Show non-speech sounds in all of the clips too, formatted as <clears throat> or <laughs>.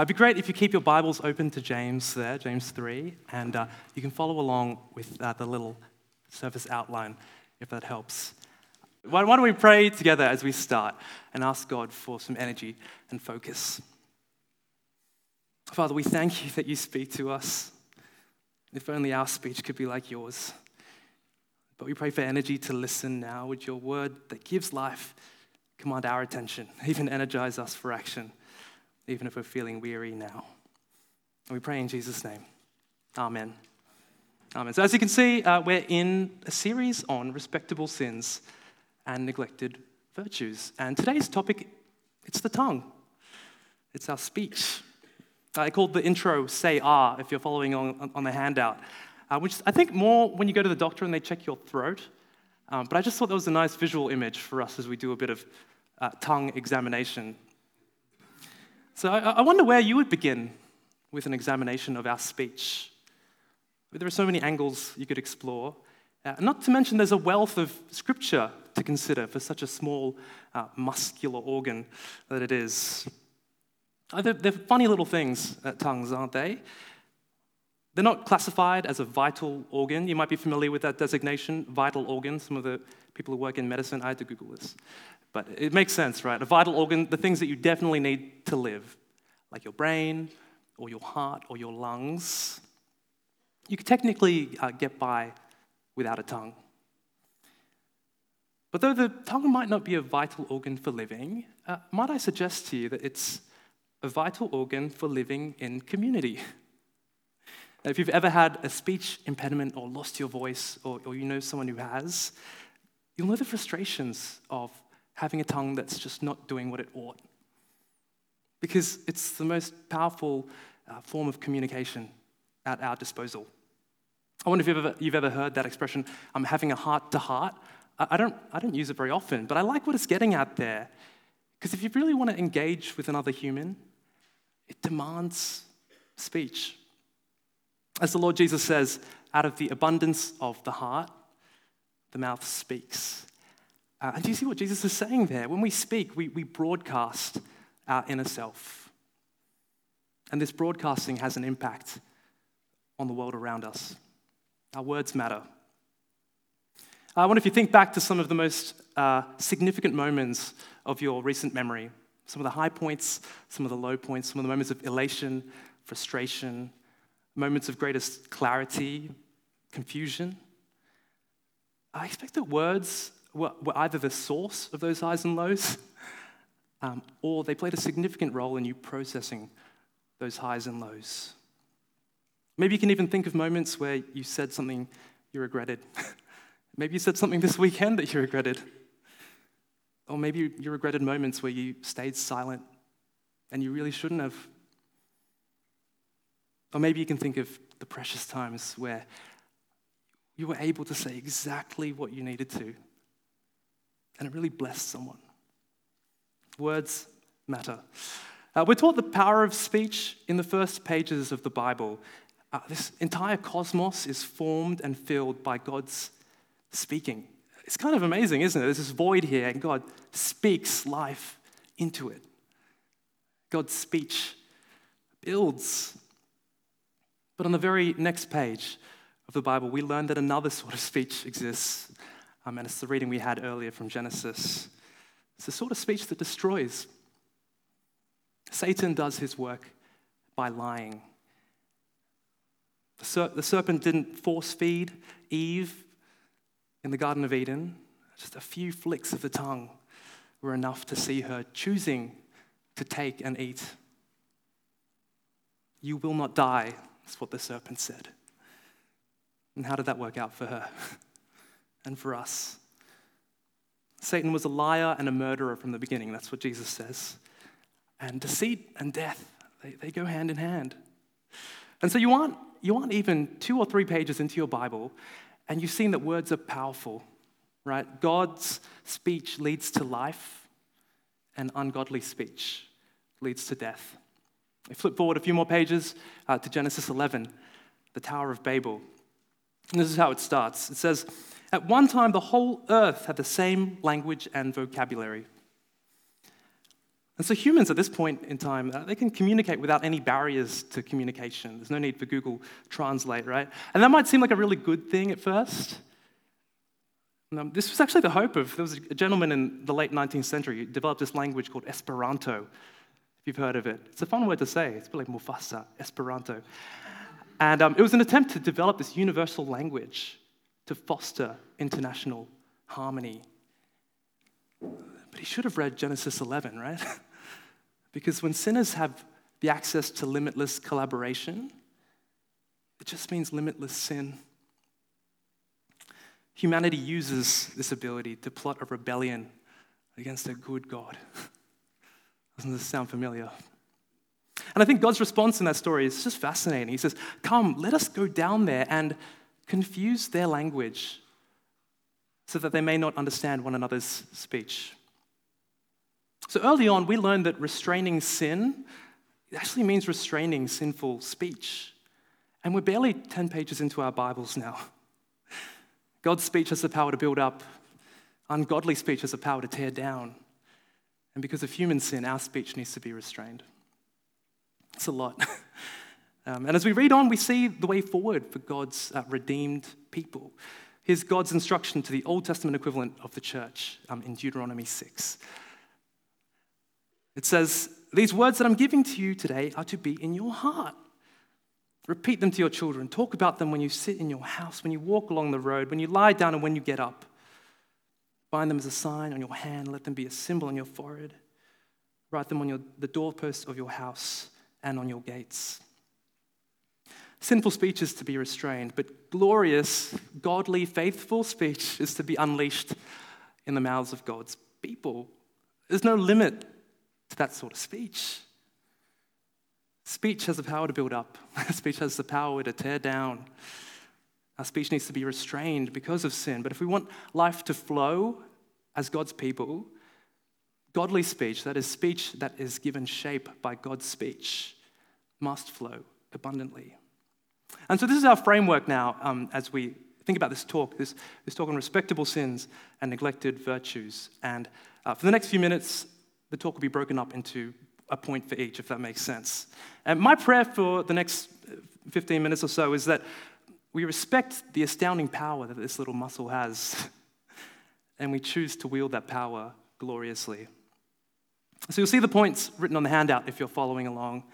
It'd be great if you keep your Bibles open to James there, James 3, and uh, you can follow along with uh, the little service outline if that helps. Why, don't we pray together as we start and ask God for some energy and focus? Father, we thank you that you speak to us. If only our speech could be like yours. But we pray for energy to listen now. Would your word that gives life command our attention, even energize us for action? Even if we're feeling weary now. And we pray in Jesus' name. Amen. Amen. So, as you can see, uh, we're in a series on respectable sins and neglected virtues. And today's topic, it's the tongue. It's our speech. I called the intro "Say Ah" if you're following on, on the handout, uh, which I think more when you go to the doctor and they check your throat. Um, but I just thought that was a nice visual image for us as we do a bit of uh, tongue examination so I, wonder where you would begin with an examination of our speech. There are so many angles you could explore. Uh, not to mention, there's a wealth of scripture to consider for such a small, uh, muscular organ that it is. Uh, they're, they're funny little things, uh, tongues, aren't they? They're not classified as a vital organ. You might be familiar with that designation, vital organ. Some of the people who work in medicine, I had to Google this. But it makes sense, right? A vital organ, the things that you definitely need to live, like your brain or your heart or your lungs. You could technically uh, get by without a tongue. But though the tongue might not be a vital organ for living, uh, might I suggest to you that it's a vital organ for living in community? If you've ever had a speech impediment or lost your voice, or, or you know someone who has, you'll know the frustrations of having a tongue that's just not doing what it ought. Because it's the most powerful uh, form of communication at our disposal. I wonder if you've ever, you've ever heard that expression, I'm having a heart to heart. I don't, I don't use it very often, but I like what it's getting at there. Because if you really want to engage with another human, it demands speech. As the Lord Jesus says, out of the abundance of the heart, the mouth speaks. Uh, and do you see what Jesus is saying there? When we speak, we, we broadcast our inner self. And this broadcasting has an impact on the world around us. Our words matter. I wonder if you think back to some of the most uh, significant moments of your recent memory, some of the high points, some of the low points, some of the moments of elation, frustration, moments of greatest clarity, confusion. I expect that words were, were either the source of those highs and lows, <laughs> um, or they played a significant role in you processing those highs and lows. Maybe you can even think of moments where you said something you regretted. <laughs> maybe you said something this weekend that you regretted. Or maybe you regretted moments where you stayed silent and you really shouldn't have. Or maybe you can think of the precious times where you were able to say exactly what you needed to and it really blessed someone. Words matter. Uh, we're taught the power of speech in the first pages of the Bible. Uh, this entire cosmos is formed and filled by God's speaking. It's kind of amazing, isn't it? There's this void here, and God speaks life into it. God's speech builds. But on the very next page of the Bible, we learn that another sort of speech exists. Um, and it's the reading we had earlier from Genesis. It's the sort of speech that destroys. Satan does his work by lying. The, the serpent didn't force feed Eve in the Garden of Eden. Just a few flicks of the tongue were enough to see her choosing to take and eat. You will not die, is what the serpent said. And how did that work out for her? <laughs> and for us. Satan was a liar and a murderer from the beginning. That's what Jesus says. And deceit and death, they, they go hand in hand. And so you aren't, you aren't even two or three pages into your Bible, and you've seen that words are powerful, right? God's speech leads to life, and ungodly speech leads to death. I flip forward a few more pages uh, to Genesis 11, the Tower of Babel. And this is how it starts. It says, at one time, the whole earth had the same language and vocabulary. And so humans at this point in time, uh, they can communicate without any barriers to communication. There's no need for Google Translate, right? And that might seem like a really good thing at first. Um, this was actually the hope of, there was a gentleman in the late 19th century who developed this language called Esperanto, if you've heard of it. It's a fun word to say. It's a bit like Mufasa, Esperanto. And um, it was an attempt to develop this universal language to foster international harmony. But he should have read Genesis 11, right? <laughs> Because when sinners have the access to limitless collaboration, it just means limitless sin. Humanity uses this ability to plot a rebellion against a good God. <laughs> Doesn't this sound familiar? And I think God's response in that story is just fascinating. He says, Come, let us go down there and confuse their language so that they may not understand one another's speech. So early on, we learned that restraining sin actually means restraining sinful speech. And we're barely 10 pages into our Bibles now. <laughs> God's speech has the power to build up, ungodly speech has the power to tear down. And because of human sin, our speech needs to be restrained. It's a lot. <laughs> um, and as we read on, we see the way forward for God's uh, redeemed people. Here's God's instruction to the Old Testament equivalent of the church um, in Deuteronomy 6. It says, These words that I'm giving to you today are to be in your heart. Repeat them to your children. Talk about them when you sit in your house, when you walk along the road, when you lie down, and when you get up. Bind them as a sign on your hand. Let them be a symbol on your forehead. Write them on your, the doorposts of your house and on your gates. Sinful speech is to be restrained, but glorious, godly, faithful speech is to be unleashed in the mouths of God's people. There's no limit to that sort of speech. Speech has the power to build up, <laughs> speech has the power to tear down. Our speech needs to be restrained because of sin. But if we want life to flow as God's people, godly speech, that is, speech that is given shape by God's speech, must flow abundantly. And so, this is our framework now um, as we think about this talk this, this talk on respectable sins and neglected virtues. And uh, for the next few minutes, the talk will be broken up into a point for each, if that makes sense. And my prayer for the next 15 minutes or so is that we respect the astounding power that this little muscle has, <laughs> and we choose to wield that power gloriously. So you'll see the points written on the handout if you're following along.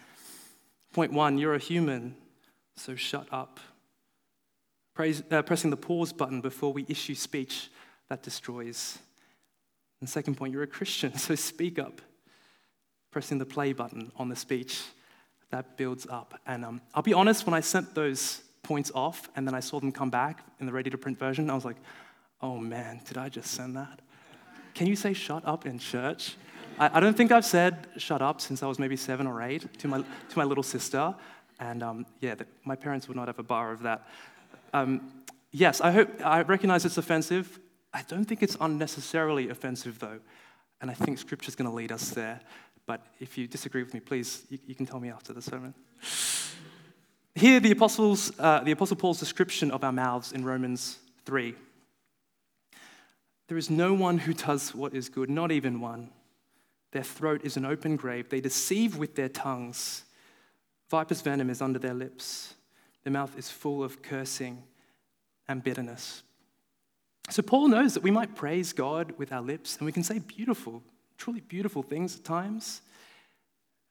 Point one, you're a human, so shut up. Praise, uh, pressing the pause button before we issue speech that destroys. And second point, you're a Christian, <laughs> so speak up. Pressing the play button on the speech, that builds up. And um, I'll be honest, when I sent those points off and then I saw them come back in the ready to print version, I was like, oh man, did I just send that? Can you say shut up in church? I, I don't think I've said shut up since I was maybe seven or eight to my, to my little sister. And um, yeah, the, my parents would not have a bar of that. Um, yes, I hope I recognize it's offensive. I don't think it's unnecessarily offensive, though, and I think Scripture's going to lead us there. But if you disagree with me, please, you, you can tell me after the sermon. Here, the, apostles, uh, the Apostle Paul's description of our mouths in Romans 3. There is no one who does what is good, not even one. Their throat is an open grave. They deceive with their tongues. Viper's venom is under their lips. Their mouth is full of cursing and bitterness. So Paul knows that we might praise God with our lips and we can say beautiful, truly beautiful things at times.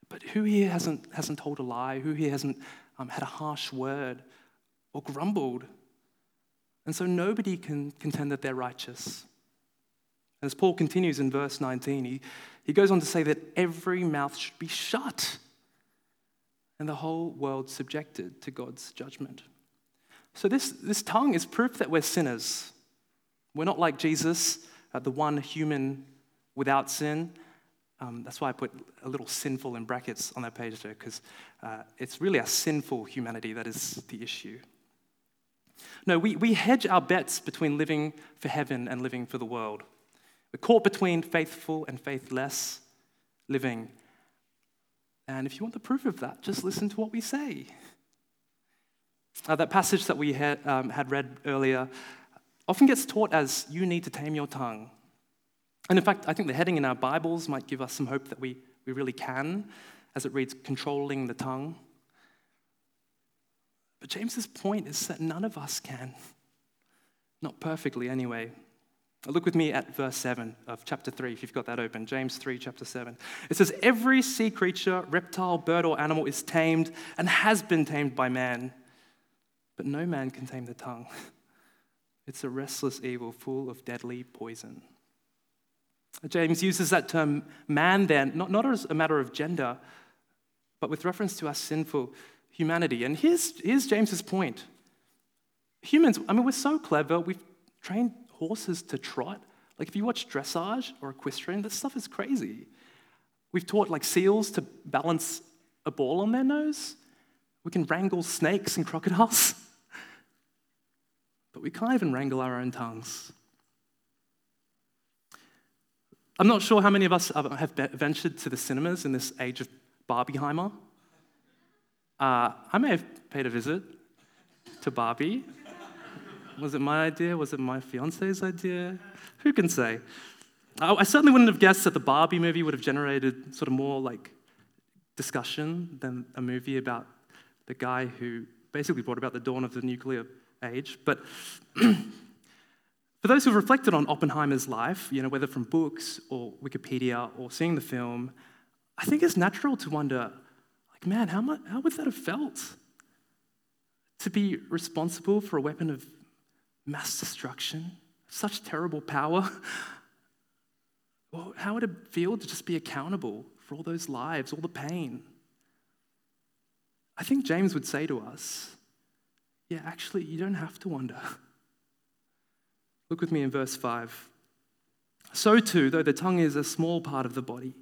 But who here hasn't, hasn't told a lie? Who here hasn't um, had a harsh word or grumbled? And so nobody can contend that they're righteous. As Paul continues in verse 19, he, he goes on to say that every mouth should be shut and the whole world subjected to God's judgment. So, this, this tongue is proof that we're sinners. We're not like Jesus, uh, the one human without sin. Um, that's why I put a little sinful in brackets on that page there, because uh, it's really our sinful humanity that is the issue. No, we, we hedge our bets between living for heaven and living for the world. We're caught between faithful and faithless living. And if you want the proof of that, just listen to what we say. Uh, that passage that we had, um, had read earlier often gets taught as you need to tame your tongue. And in fact, I think the heading in our Bibles might give us some hope that we we really can, as it reads, controlling the tongue. But James's point is that none of us can. Not perfectly, anyway. Look with me at verse 7 of chapter 3, if you've got that open. James 3, chapter 7. It says, Every sea creature, reptile, bird, or animal is tamed and has been tamed by man, but no man can tame the tongue. <laughs> It's a restless evil full of deadly poison. James uses that term man then, not, not as a matter of gender, but with reference to our sinful humanity. And here's, here's James's point. Humans, I mean, we're so clever, we've trained horses to trot. Like if you watch dressage or equestrian, this stuff is crazy. We've taught like seals to balance a ball on their nose. We can wrangle snakes and crocodiles. <laughs> But we can't even wrangle our own tongues. I'm not sure how many of us have ventured to the cinemas in this age of Barbieheimer. Uh, I may have paid a visit to Barbie. Was it my idea? Was it my fiance's idea? Who can say? I certainly wouldn't have guessed that the Barbie movie would have generated sort of more like discussion than a movie about the guy who basically brought about the dawn of the nuclear age. But <clears throat> for those who've reflected on Oppenheimer's life, you know, whether from books or Wikipedia or seeing the film, I think it's natural to wonder, like, man, how, much, how would that have felt? To be responsible for a weapon of mass destruction, such terrible power. <laughs> Well, how would it feel to just be accountable for all those lives, all the pain? I think James would say to us, yeah, actually, you don't have to wonder. <laughs> Look with me in verse 5. So, too, though the tongue is a small part of the body,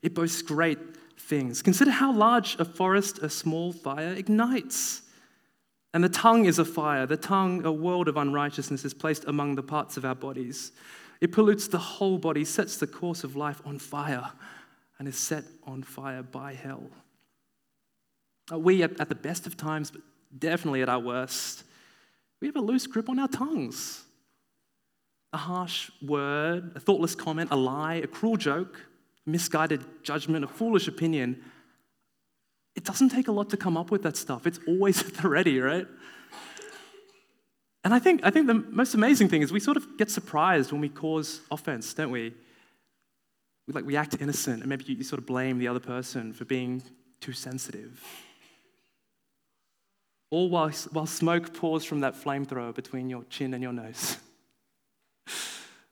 it boasts great things. Consider how large a forest a small fire ignites. And the tongue is a fire. The tongue, a world of unrighteousness, is placed among the parts of our bodies. It pollutes the whole body, sets the course of life on fire, and is set on fire by hell. We, at the best of times, but definitely at our worst, we have a loose grip on our tongues. A harsh word, a thoughtless comment, a lie, a cruel joke, misguided judgment, a foolish opinion it doesn't take a lot to come up with that stuff. It's always <laughs> at the ready, right? And I think, I think the most amazing thing is we sort of get surprised when we cause offense, don't we? We, like, we act innocent, and maybe you, you sort of blame the other person for being too sensitive. All while, while smoke pours from that flamethrower between your chin and your nose. <laughs>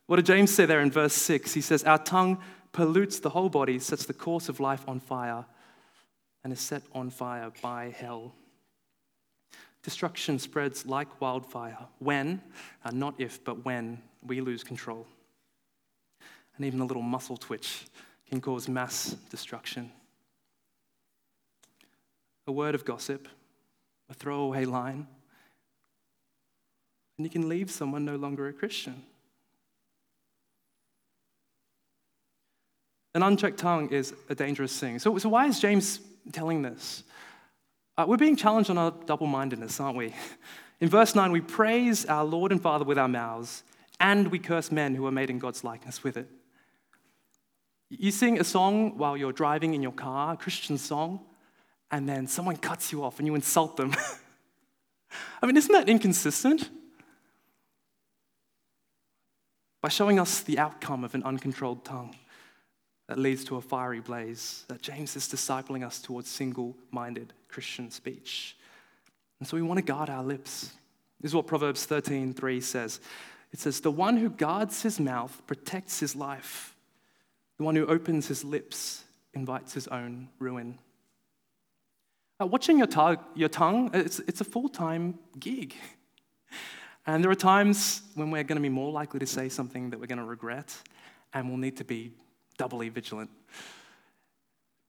What did James say there in verse 6? He says, Our tongue pollutes the whole body, sets the course of life on fire and is set on fire by hell. Destruction spreads like wildfire when, uh, not if, but when, we lose control. And even a little muscle twitch can cause mass destruction. A word of gossip, a throwaway line, and you can leave someone no longer a Christian. An unchecked tongue is a dangerous thing. So, so why is James telling this? Uh, we're being challenged on our double mindedness, aren't we? In verse 9, we praise our Lord and Father with our mouths, and we curse men who are made in God's likeness with it. You sing a song while you're driving in your car, a Christian song, and then someone cuts you off and you insult them. <laughs> I mean, isn't that inconsistent? By showing us the outcome of an uncontrolled tongue that leads to a fiery blaze, that James is discipling us towards single minded Christian speech. And so we want to guard our lips. This is what Proverbs 13:3 says. It says, The one who guards his mouth protects his life. The one who opens his lips invites his own ruin. Watching your, tongue, your tongue it's, it's a full time gig. And there are times when we're going to be more likely to say something that we're going to regret, and we'll need to be doubly vigilant.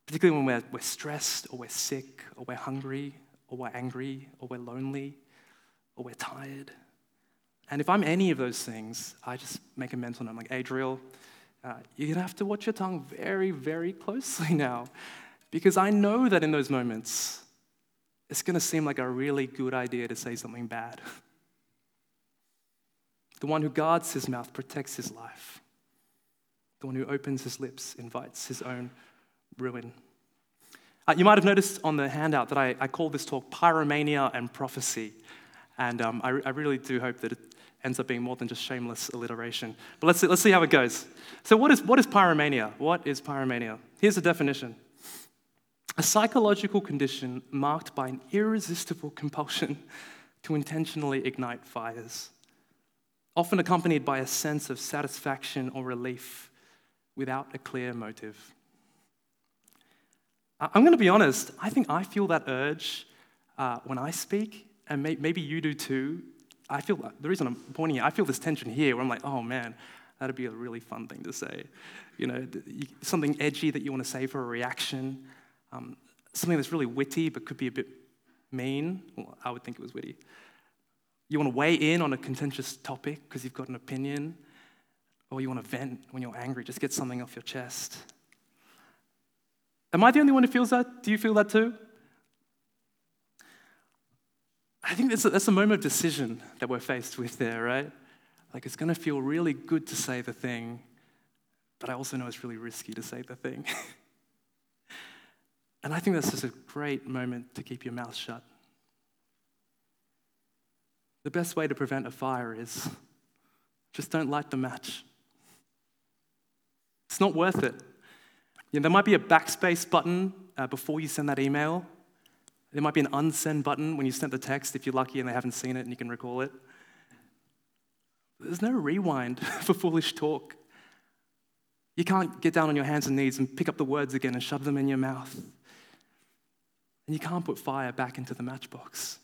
Particularly when we're, we're stressed, or we're sick, or we're hungry, or we're angry, or we're lonely, or we're tired. And if I'm any of those things, I just make a mental note. I'm like, Adriel, uh, you're going to have to watch your tongue very, very closely <laughs> now. Because I know that in those moments, it's going to seem like a really good idea to say something bad. The one who guards his mouth protects his life. The one who opens his lips invites his own ruin. Uh, you might have noticed on the handout that I, I called this talk Pyromania and Prophecy. And um, I, I, really do hope that it ends up being more than just shameless alliteration. But let's see, let's see how it goes. So, what is, what is pyromania? What is pyromania? Here's the definition a psychological condition marked by an irresistible compulsion to intentionally ignite fires, often accompanied by a sense of satisfaction or relief without a clear motive. I'm going to be honest, I think I feel that urge uh, when I speak, and may- maybe you do too. I feel the reason I'm pointing here, I feel this tension here where I'm like, oh man, that'd be a really fun thing to say. You know, something edgy that you want to say for a reaction, um, something that's really witty but could be a bit mean. Well, I would think it was witty. You want to weigh in on a contentious topic because you've got an opinion, or you want to vent when you're angry, just get something off your chest. Am I the only one who feels that? Do you feel that too? I think that's a, that's a moment of decision that we're faced with there, right? Like it's going to feel really good to say the thing, but I also know it's really risky to say the thing. <laughs> and I think that's just a great moment to keep your mouth shut. The best way to prevent a fire is just don't light the match. It's not worth it. You know, there might be a backspace button uh, before you send that email. There might be an unsend button when you sent the text if you're lucky and they haven't seen it and you can recall it. There's no rewind <laughs> for foolish talk. You can't get down on your hands and knees and pick up the words again and shove them in your mouth. And you can't put fire back into the matchbox.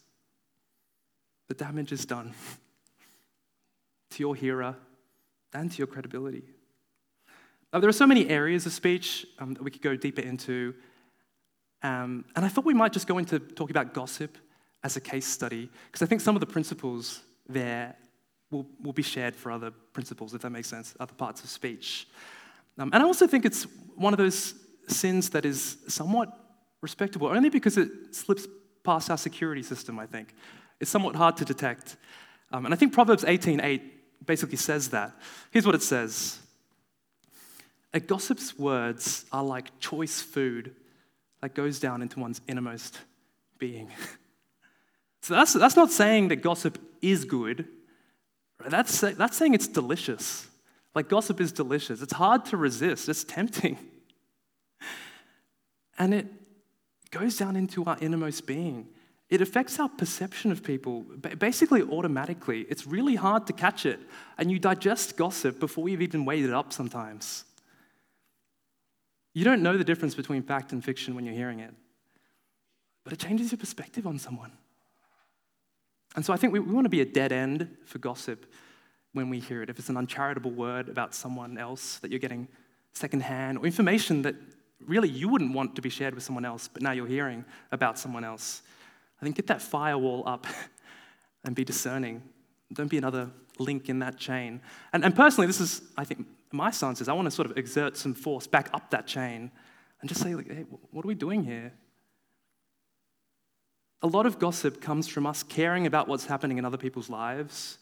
The damage is done <laughs> to your hearer and to your credibility. Uh, there are so many areas of speech um, that we could go deeper into. Um, and I thought we might just go into talking about gossip as a case study, because I think some of the principles there will, will be shared for other principles, if that makes sense, other parts of speech. Um, and I also think it's one of those sins that is somewhat respectable, only because it slips past our security system, I think. It's somewhat hard to detect. Um, and I think Proverbs 18.8 basically says that. Here's what it says. A gossip's words are like choice food that goes down into one's innermost being. <laughs> so that's, that's not saying that gossip is good, that's, that's saying it's delicious. Like gossip is delicious. It's hard to resist, it's tempting. <laughs> And it goes down into our innermost being. It affects our perception of people basically automatically. It's really hard to catch it. And you digest gossip before you've even weighed it up sometimes. You don't know the difference between fact and fiction when you're hearing it, but it changes your perspective on someone. And so I think we, we want to be a dead end for gossip when we hear it. If it's an uncharitable word about someone else that you're getting secondhand, or information that really you wouldn't want to be shared with someone else, but now you're hearing about someone else, I think get that firewall up <laughs> and be discerning. Don't be another link in that chain. And, and personally, this is, I think, my stance is I want to sort of exert some force back up that chain and just say, like, hey, what are we doing here? A lot of gossip comes from us caring about what's happening in other people's lives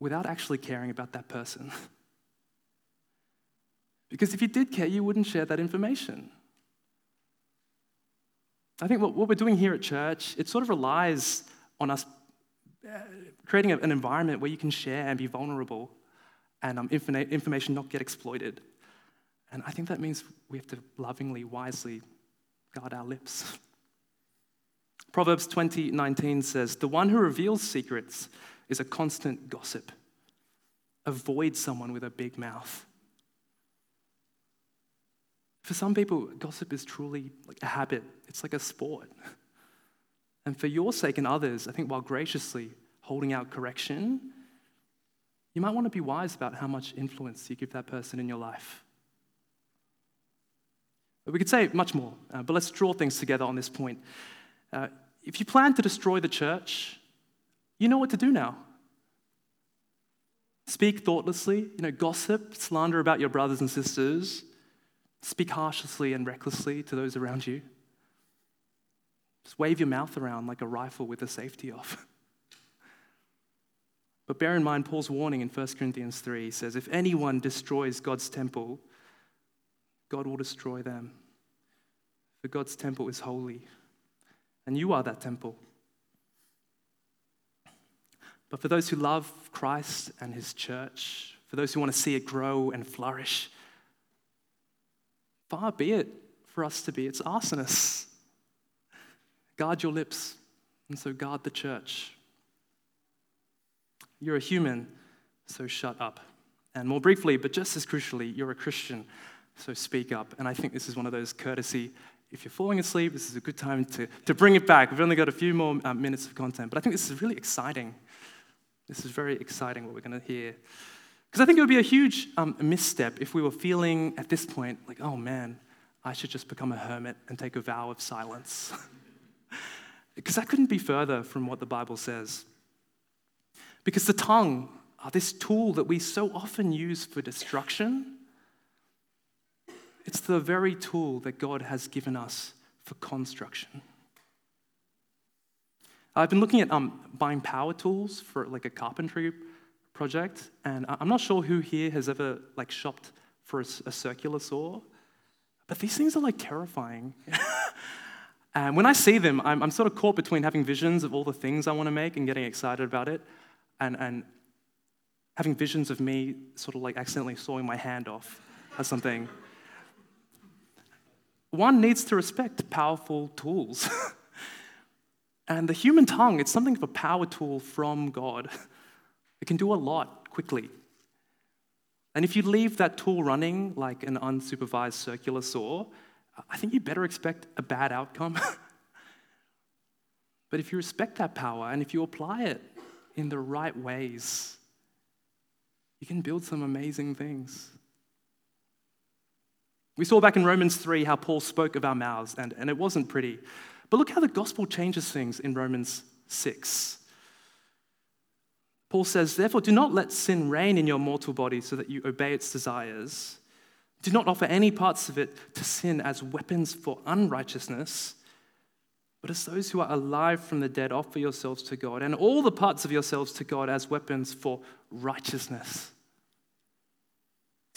without actually caring about that person. <laughs> because if you did care, you wouldn't share that information. I think what, what we're doing here at church, it sort of relies on us uh, creating an environment where you can share and be vulnerable and um, information not get exploited. And I think that means we have to lovingly, wisely guard our lips. <laughs> Proverbs 20:19 says, "The one who reveals secrets is a constant gossip. Avoid someone with a big mouth." For some people, gossip is truly like a habit. It's like a sport. <laughs> And for your sake and others, I think while graciously holding out correction you might want to be wise about how much influence you give that person in your life. But we could say much more, uh, but let's draw things together on this point. Uh, if you plan to destroy the church, you know what to do now. Speak thoughtlessly, you know, gossip, slander about your brothers and sisters, speak harshly and recklessly to those around you. Just wave your mouth around like a rifle with the safety off. <laughs> But bear in mind, Paul's warning in 1 Corinthians 3 says, If anyone destroys God's temple, God will destroy them. For God's temple is holy, and you are that temple. But for those who love Christ and his church, for those who want to see it grow and flourish, far be it for us to be its arsonists. Guard your lips, and so guard the church. You're a human, so shut up. And more briefly, but just as crucially, you're a Christian, so speak up. And I think this is one of those courtesy. If you're falling asleep, this is a good time to, to bring it back. We've only got a few more uh, minutes of content, but I think this is really exciting. This is very exciting what we're going to hear. Because I think it would be a huge um, misstep if we were feeling at this point like, oh man, I should just become a hermit and take a vow of silence. <laughs> because that couldn't be further from what the Bible says. Because the tongue, this tool that we so often use for destruction, it's the very tool that God has given us for construction. I've been looking at um, buying power tools for like a carpentry project, and I'm not sure who here has ever like shopped for a, a circular saw, but these things are like terrifying. <laughs> and when I see them, I'm, I'm sort of caught between having visions of all the things I want to make and getting excited about it, and, and having visions of me sort of like accidentally sawing my hand off or something. One needs to respect powerful tools. <laughs> and the human tongue, it's something of a power tool from God. It can do a lot quickly. And if you leave that tool running like an unsupervised circular saw, I think you better expect a bad outcome. <laughs> but if you respect that power and if you apply it in the right ways, you can build some amazing things. We saw back in Romans 3 how Paul spoke of our mouths, and, and it wasn't pretty. But look how the gospel changes things in Romans 6. Paul says, Therefore, do not let sin reign in your mortal body so that you obey its desires. Do not offer any parts of it to sin as weapons for unrighteousness, but as those who are alive from the dead, offer yourselves to God, and all the parts of yourselves to God as weapons for righteousness.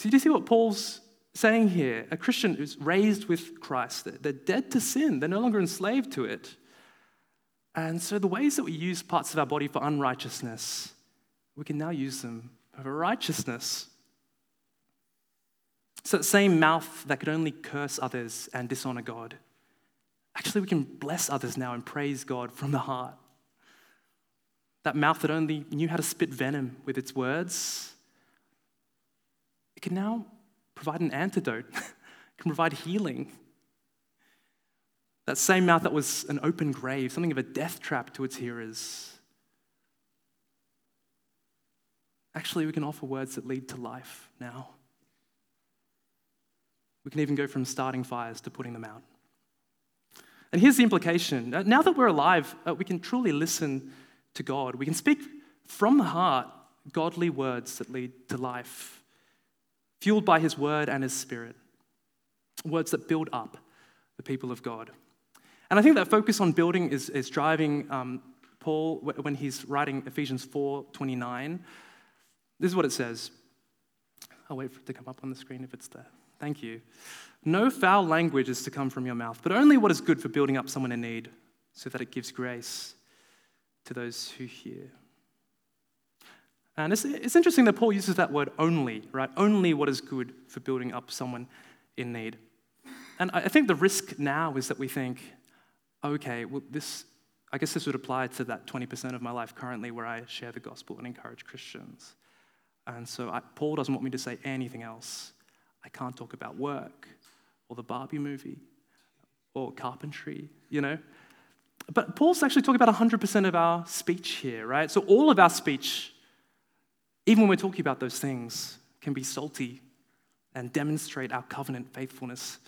So, do you see what Paul's saying here? A Christian who's raised with Christ, they're dead to sin, they're no longer enslaved to it. And so, the ways that we use parts of our body for unrighteousness, we can now use them for righteousness. So, that same mouth that could only curse others and dishonor God Actually, we can bless others now and praise God from the heart. That mouth that only knew how to spit venom with its words, it can now provide an antidote, <laughs> it can provide healing. That same mouth that was an open grave, something of a death trap to its hearers. Actually, we can offer words that lead to life now. We can even go from starting fires to putting them out. And here's the implication now that we're alive, uh, we can truly listen to God. We can speak from the heart godly words that lead to life, fueled by His word and His spirit, words that build up the people of God. And I think that focus on building is, is driving um, Paul when he's writing Ephesians 4 29. This is what it says. I'll wait for it to come up on the screen if it's there. Thank you. No foul language is to come from your mouth, but only what is good for building up someone in need, so that it gives grace to those who hear. And it's, it's interesting that Paul uses that word only, right? Only what is good for building up someone in need. And I think the risk now is that we think, okay, well, this, I guess this would apply to that 20% of my life currently where I share the gospel and encourage Christians. And so I, Paul doesn't want me to say anything else. I can't talk about work or the Barbie movie or carpentry, you know. But Paul's actually talking about 100% of our speech here, right? So all of our speech, even when we're talking about those things, can be salty and demonstrate our covenant faithfulness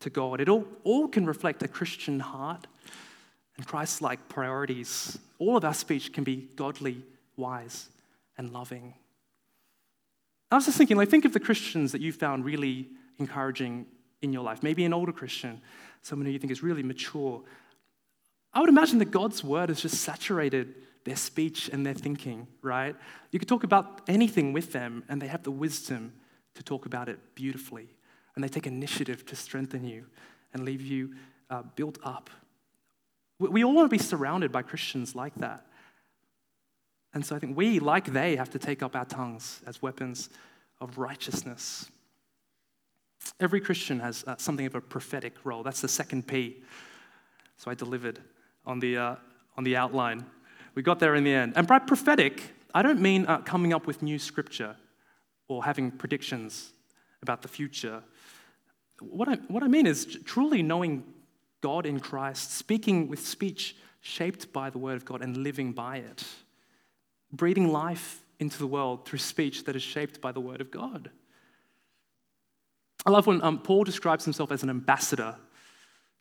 to God. It all, all can reflect a Christian heart and Christ like priorities. All of our speech can be godly, wise, and loving. I was just thinking, like, think of the Christians that you found really encouraging in your life. Maybe an older Christian, someone who you think is really mature. I would imagine that God's word has just saturated their speech and their thinking, right? You could talk about anything with them, and they have the wisdom to talk about it beautifully. and they take initiative to strengthen you and leave you uh, built up. We all want to be surrounded by Christians like that. And so I think we, like they, have to take up our tongues as weapons of righteousness. Every Christian has uh, something of a prophetic role. That's the second P. So I delivered on the, uh, on the outline. We got there in the end. And by prophetic, I don't mean uh, coming up with new scripture or having predictions about the future. What I, what I mean is truly knowing God in Christ, speaking with speech shaped by the Word of God and living by it, breathing life into the world through speech that is shaped by the Word of God. I love when um, Paul describes himself as an ambassador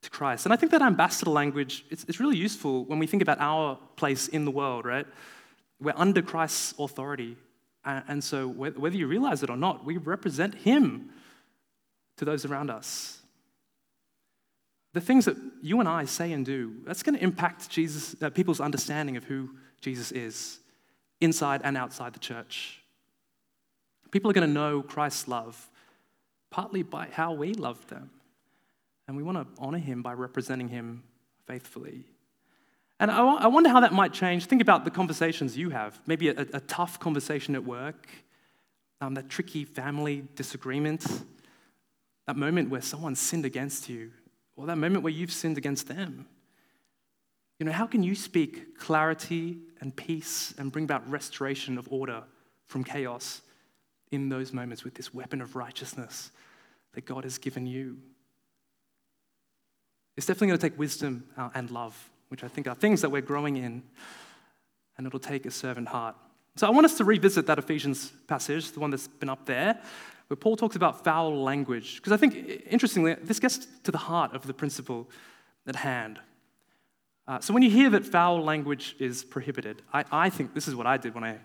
to Christ. And I think that ambassador language is, is really useful when we think about our place in the world, right? We're under Christ's authority. And so, whether you realize it or not, we represent Him to those around us. The things that you and I say and do, that's going to impact Jesus, uh, people's understanding of who Jesus is, inside and outside the church. People are going to know Christ's love, partly by how we love them. And we want to honor him by representing him faithfully. And I wonder how that might change. Think about the conversations you have. Maybe a, a tough conversation at work, um, that tricky family disagreement, that moment where someone sinned against you, or that moment where you've sinned against them. You know, how can you speak clarity and peace and bring about restoration of order from chaos in those moments with this weapon of righteousness that God has given you? It's definitely going to take wisdom uh, and love which I think are things that we're growing in, and it'll take a servant heart. So I want us to revisit that Ephesians passage, the one that's been up there, where Paul talks about foul language. Because I think, interestingly, this gets to the heart of the principle at hand. Uh, so when you hear that foul language is prohibited, I, I think this is what I did when I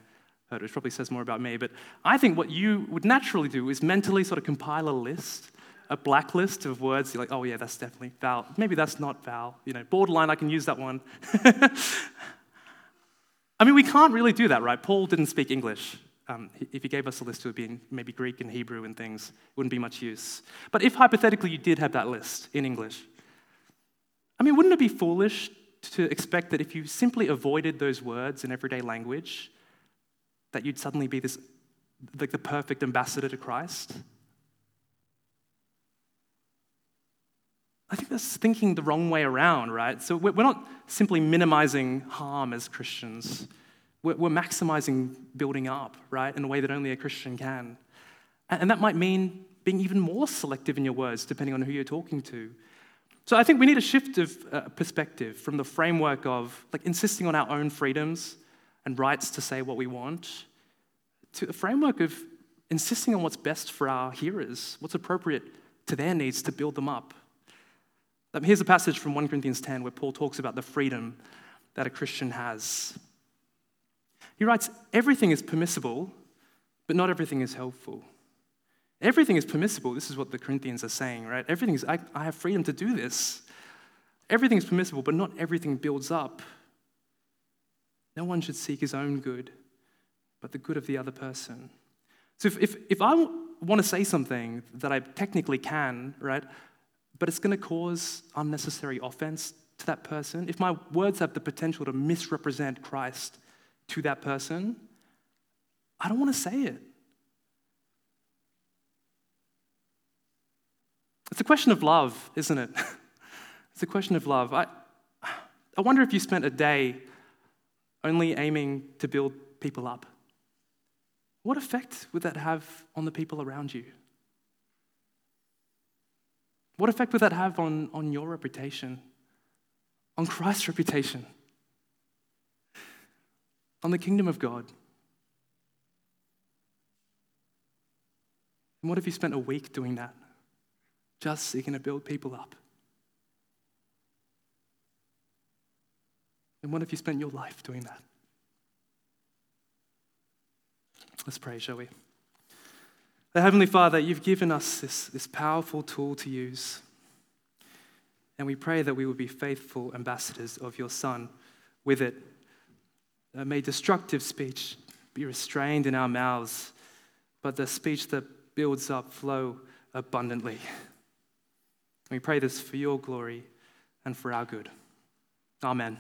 heard it, which probably says more about me, but I think what you would naturally do is mentally sort of compile a list a blacklist of words, you're like, oh yeah, that's definitely foul. Maybe that's not foul. You know, borderline, I can use that one. <laughs> I mean, we can't really do that, right? Paul didn't speak English. Um, if he gave us a list, it would be maybe Greek and Hebrew and things. It wouldn't be much use. But if hypothetically you did have that list in English, I mean, wouldn't it be foolish to expect that if you simply avoided those words in everyday language, that you'd suddenly be this, like the perfect ambassador to Christ? I think that's thinking the wrong way around, right? So we're not simply minimizing harm as Christians. We're maximizing building up, right, in a way that only a Christian can. And that might mean being even more selective in your words, depending on who you're talking to. So I think we need a shift of uh, perspective from the framework of like insisting on our own freedoms and rights to say what we want to a framework of insisting on what's best for our hearers, what's appropriate to their needs to build them up. Um, here's a passage from 1 Corinthians 10 where Paul talks about the freedom that a Christian has. He writes, Everything is permissible, but not everything is helpful. Everything is permissible. This is what the Corinthians are saying, right? Everything is, I, I have freedom to do this. Everything is permissible, but not everything builds up. No one should seek his own good, but the good of the other person. So if, if, if I want to say something that I technically can, right, but it's going to cause unnecessary offense to that person, if my words have the potential to misrepresent Christ to that person, I don't want to say it. It's a question of love, isn't it? <laughs> it's a question of love. I, I wonder if you spent a day only aiming to build people up. What effect would that have on the people around you? What effect would that have on, on your reputation, on Christ's reputation, on the kingdom of God? And what if you spent a week doing that, just seeking to build people up? And what if you spent your life doing that? Let's pray, shall we? The Heavenly Father, you've given us this, this powerful tool to use. And we pray that we will be faithful ambassadors of your Son with it. Uh, may destructive speech be restrained in our mouths, but the speech that builds up flow abundantly. We pray this for your glory and for our good. Amen.